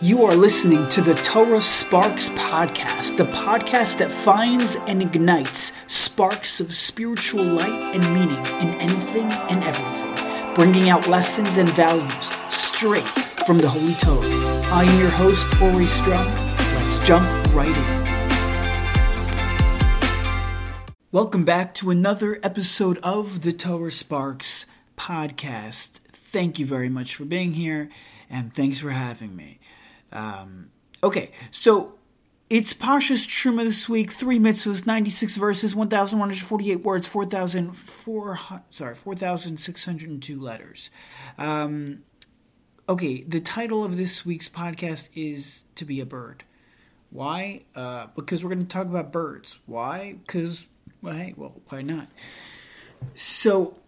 You are listening to the Torah Sparks Podcast, the podcast that finds and ignites sparks of spiritual light and meaning in anything and everything, bringing out lessons and values straight from the Holy Torah. I am your host, Ori Strum. Let's jump right in. Welcome back to another episode of the Torah Sparks Podcast. Thank you very much for being here, and thanks for having me. Um, okay, so it's Parshas Truma this week. Three mitzvahs, ninety-six verses, one thousand one hundred forty-eight words, four thousand four sorry four thousand six hundred two letters. Um, okay, the title of this week's podcast is "To Be a Bird." Why? Uh, because we're going to talk about birds. Why? Because well, hey, well, why not? So,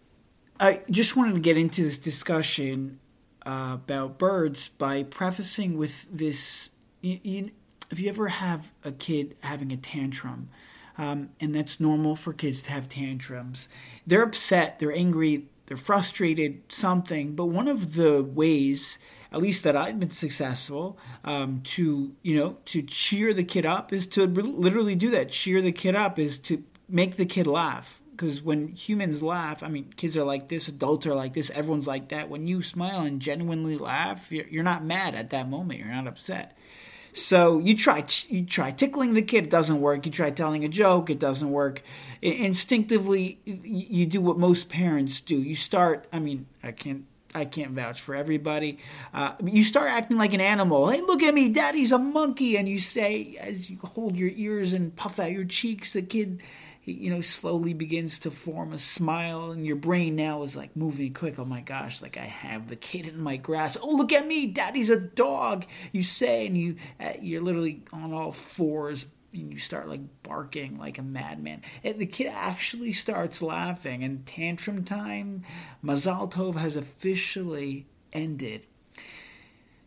I just wanted to get into this discussion about birds by prefacing with this. You, you, if you ever have a kid having a tantrum, um, and that's normal for kids to have tantrums, they're upset, they're angry, they're frustrated, something. But one of the ways, at least that I've been successful, um, to you know to cheer the kid up is to literally do that. Cheer the kid up is to make the kid laugh because when humans laugh, I mean, kids are like this, adults are like this, everyone's like that. When you smile and genuinely laugh, you're not mad at that moment. You're not upset. So you try you try tickling the kid, it doesn't work. You try telling a joke, it doesn't work. Instinctively, you do what most parents do. You start. I mean, I can't. I can't vouch for everybody. Uh, you start acting like an animal. Hey, look at me, daddy's a monkey. And you say, as you hold your ears and puff out your cheeks, the kid you know, slowly begins to form a smile, and your brain now is like moving quick. Oh my gosh, like I have the kid in my grasp. Oh, look at me, daddy's a dog. You say, and you uh, you're literally on all fours, and you start like barking like a madman. And the kid actually starts laughing, and tantrum time, Mazal Tov has officially ended.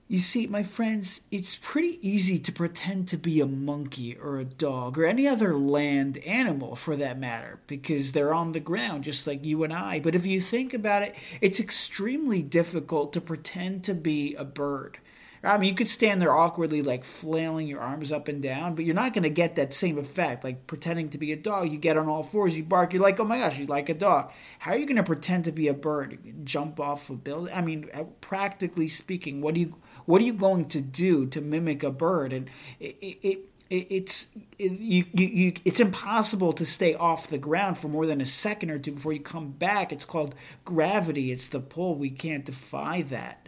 You see, my friends, it's pretty easy to pretend to be a monkey or a dog or any other land animal for that matter because they're on the ground just like you and I. But if you think about it, it's extremely difficult to pretend to be a bird. I mean, you could stand there awkwardly, like flailing your arms up and down, but you're not going to get that same effect. Like pretending to be a dog, you get on all fours, you bark, you're like, oh my gosh, you're like a dog. How are you going to pretend to be a bird? Jump off a building? I mean, uh, practically speaking, what do you what are you going to do to mimic a bird? And it, it, it it's it, you, you, you, it's impossible to stay off the ground for more than a second or two before you come back. It's called gravity. It's the pull. We can't defy that.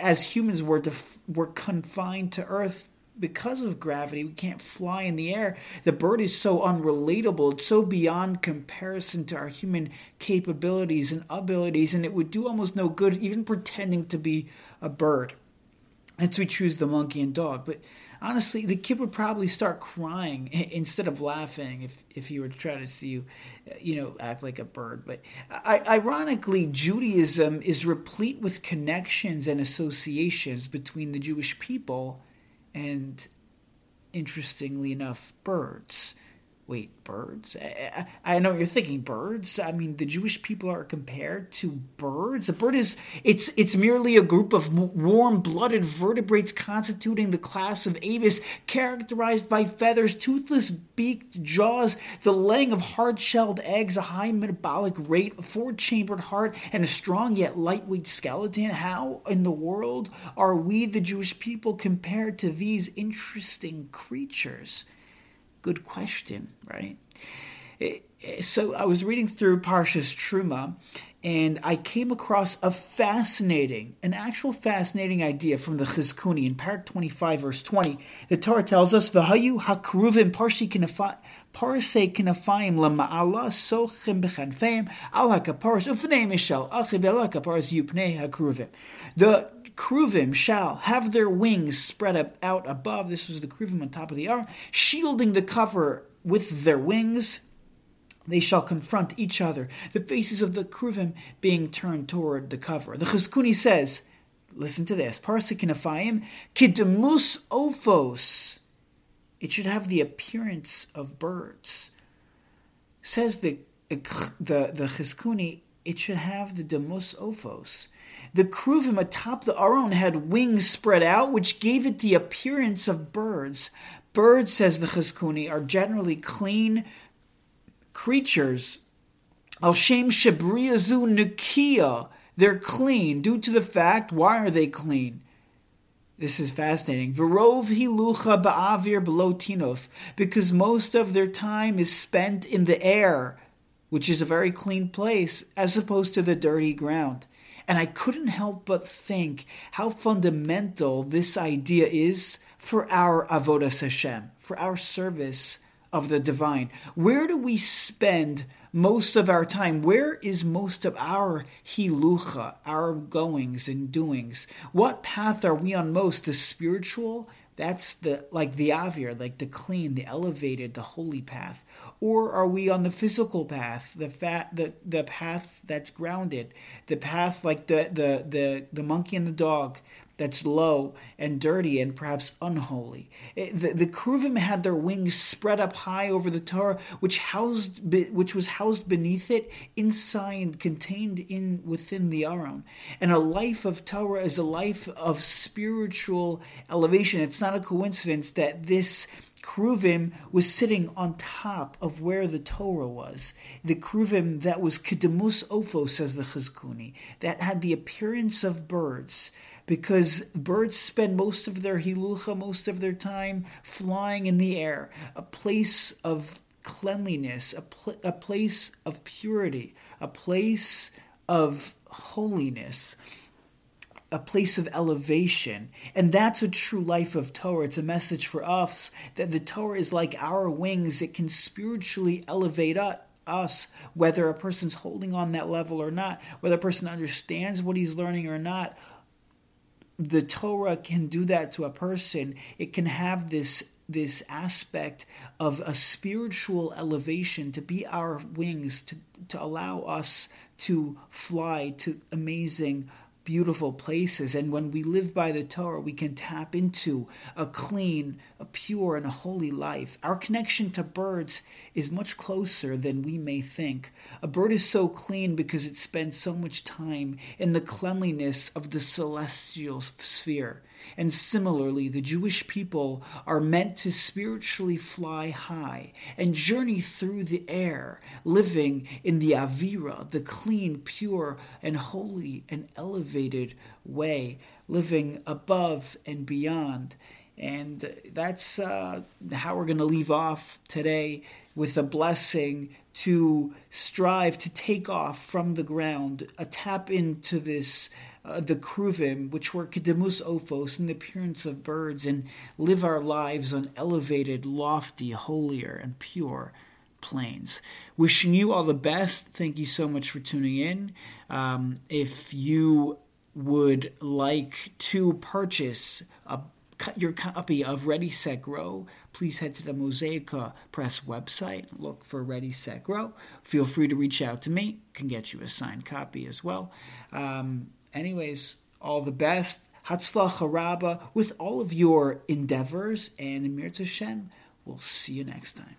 As humans, we're def- we're confined to Earth because of gravity. We can't fly in the air. The bird is so unrelatable. It's so beyond comparison to our human capabilities and abilities, and it would do almost no good even pretending to be a bird. And so we choose the monkey and dog. But honestly, the kid would probably start crying instead of laughing if, if he were to try to see you, you know, act like a bird. But I, ironically, Judaism is replete with connections and associations between the Jewish people and, interestingly enough, birds. Wait, birds? I, I, know you're thinking birds. I mean, the Jewish people are compared to birds. A bird is it's it's merely a group of warm-blooded vertebrates constituting the class of Aves, characterized by feathers, toothless beaked jaws, the laying of hard-shelled eggs, a high metabolic rate, a four-chambered heart, and a strong yet lightweight skeleton. How in the world are we, the Jewish people, compared to these interesting creatures? Good question, right? Eh, eh, so I was reading through Parshas Truma, and I came across a fascinating, an actual fascinating idea from the Chizkuni in Parak 25, verse 20. The Torah tells us, "V'hayu hakruvim parsi parse kinafayim lama'ala sochem b'chanfeim al hakaparas ufnei mishal achiv el hakaparas yupnei hakruvim." The Kruvim shall have their wings spread out above. This was the Kruvim on top of the Aron, shielding the cover with their wings. They shall confront each other, the faces of the Kruvim being turned toward the cover. The Chizkuni says, listen to this, Parsikinafayim, Kidemus Ophos. It should have the appearance of birds. Says the the the Chizkuni, it should have the Demos Ophos. The Kruvim atop the Aron had wings spread out, which gave it the appearance of birds. Birds, says the Chizkuni, are generally clean creatures. Al Shem Shebriazu Nukia. They're clean due to the fact, why are they clean? This is fascinating. Verov hilucha ba'avir belotinos, because most of their time is spent in the air, which is a very clean place, as opposed to the dirty ground. And I couldn't help but think how fundamental this idea is for our avodas Hashem, for our service of the divine. Where do we spend most of our time? Where is most of our hilucha, our goings and doings? What path are we on most? The spiritual that's the like the avir, like the clean, the elevated, the holy path, or are we on the physical path, the fat, the the path that's grounded, the path like the the the the monkey and the dog, that's low and dirty and perhaps unholy. Eh, the, the Kruvim had their wings spread up high over the Torah, which housed which was housed beneath it, inside, contained in within the Aron. And a life of Torah is a life of spiritual elevation. It's not a coincidence that this Kruvim was sitting on top of where the Torah was. The Kruvim that was Kedemus Ofo, says the Chizkuni, that had the appearance of birds, because birds spend most of their hilucha, most of their time flying in the air, a place of cleanliness, a, pl- a place of purity, a place of holiness a place of elevation. And that's a true life of Torah. It's a message for us that the Torah is like our wings, it can spiritually elevate us, whether a person's holding on that level or not, whether a person understands what he's learning or not. The Torah can do that to a person. It can have this this aspect of a spiritual elevation to be our wings to to allow us to fly to amazing beautiful places. And when we live by the Torah, we can tap into a clean, a pure, and a holy life. Our connection to birds is much closer than we may think. A bird is so clean because it spends so much time in the cleanliness of the celestial sphere. And similarly, the Jewish people are meant to spiritually fly high and journey through the air, living in the Avira, the clean, pure, and holy and elevated way, living above and beyond. And that's uh, how we're going to leave off today with a blessing to strive to take off from the ground, a tap into this uh, the Kruvim, which were Kedemus Ophos in the appearance of birds, and live our lives on elevated, lofty, holier, and pure planes. Wishing you all the best. Thank you so much for tuning in. Um, if you would like to purchase a your copy of Ready Set Grow, please head to the Mosaica Press website. Look for Ready Set Grow. Feel free to reach out to me. Can get you a signed copy as well. Um, anyways, all the best. Hatzlacha Rabba with all of your endeavors, and Emir Hashem. We'll see you next time.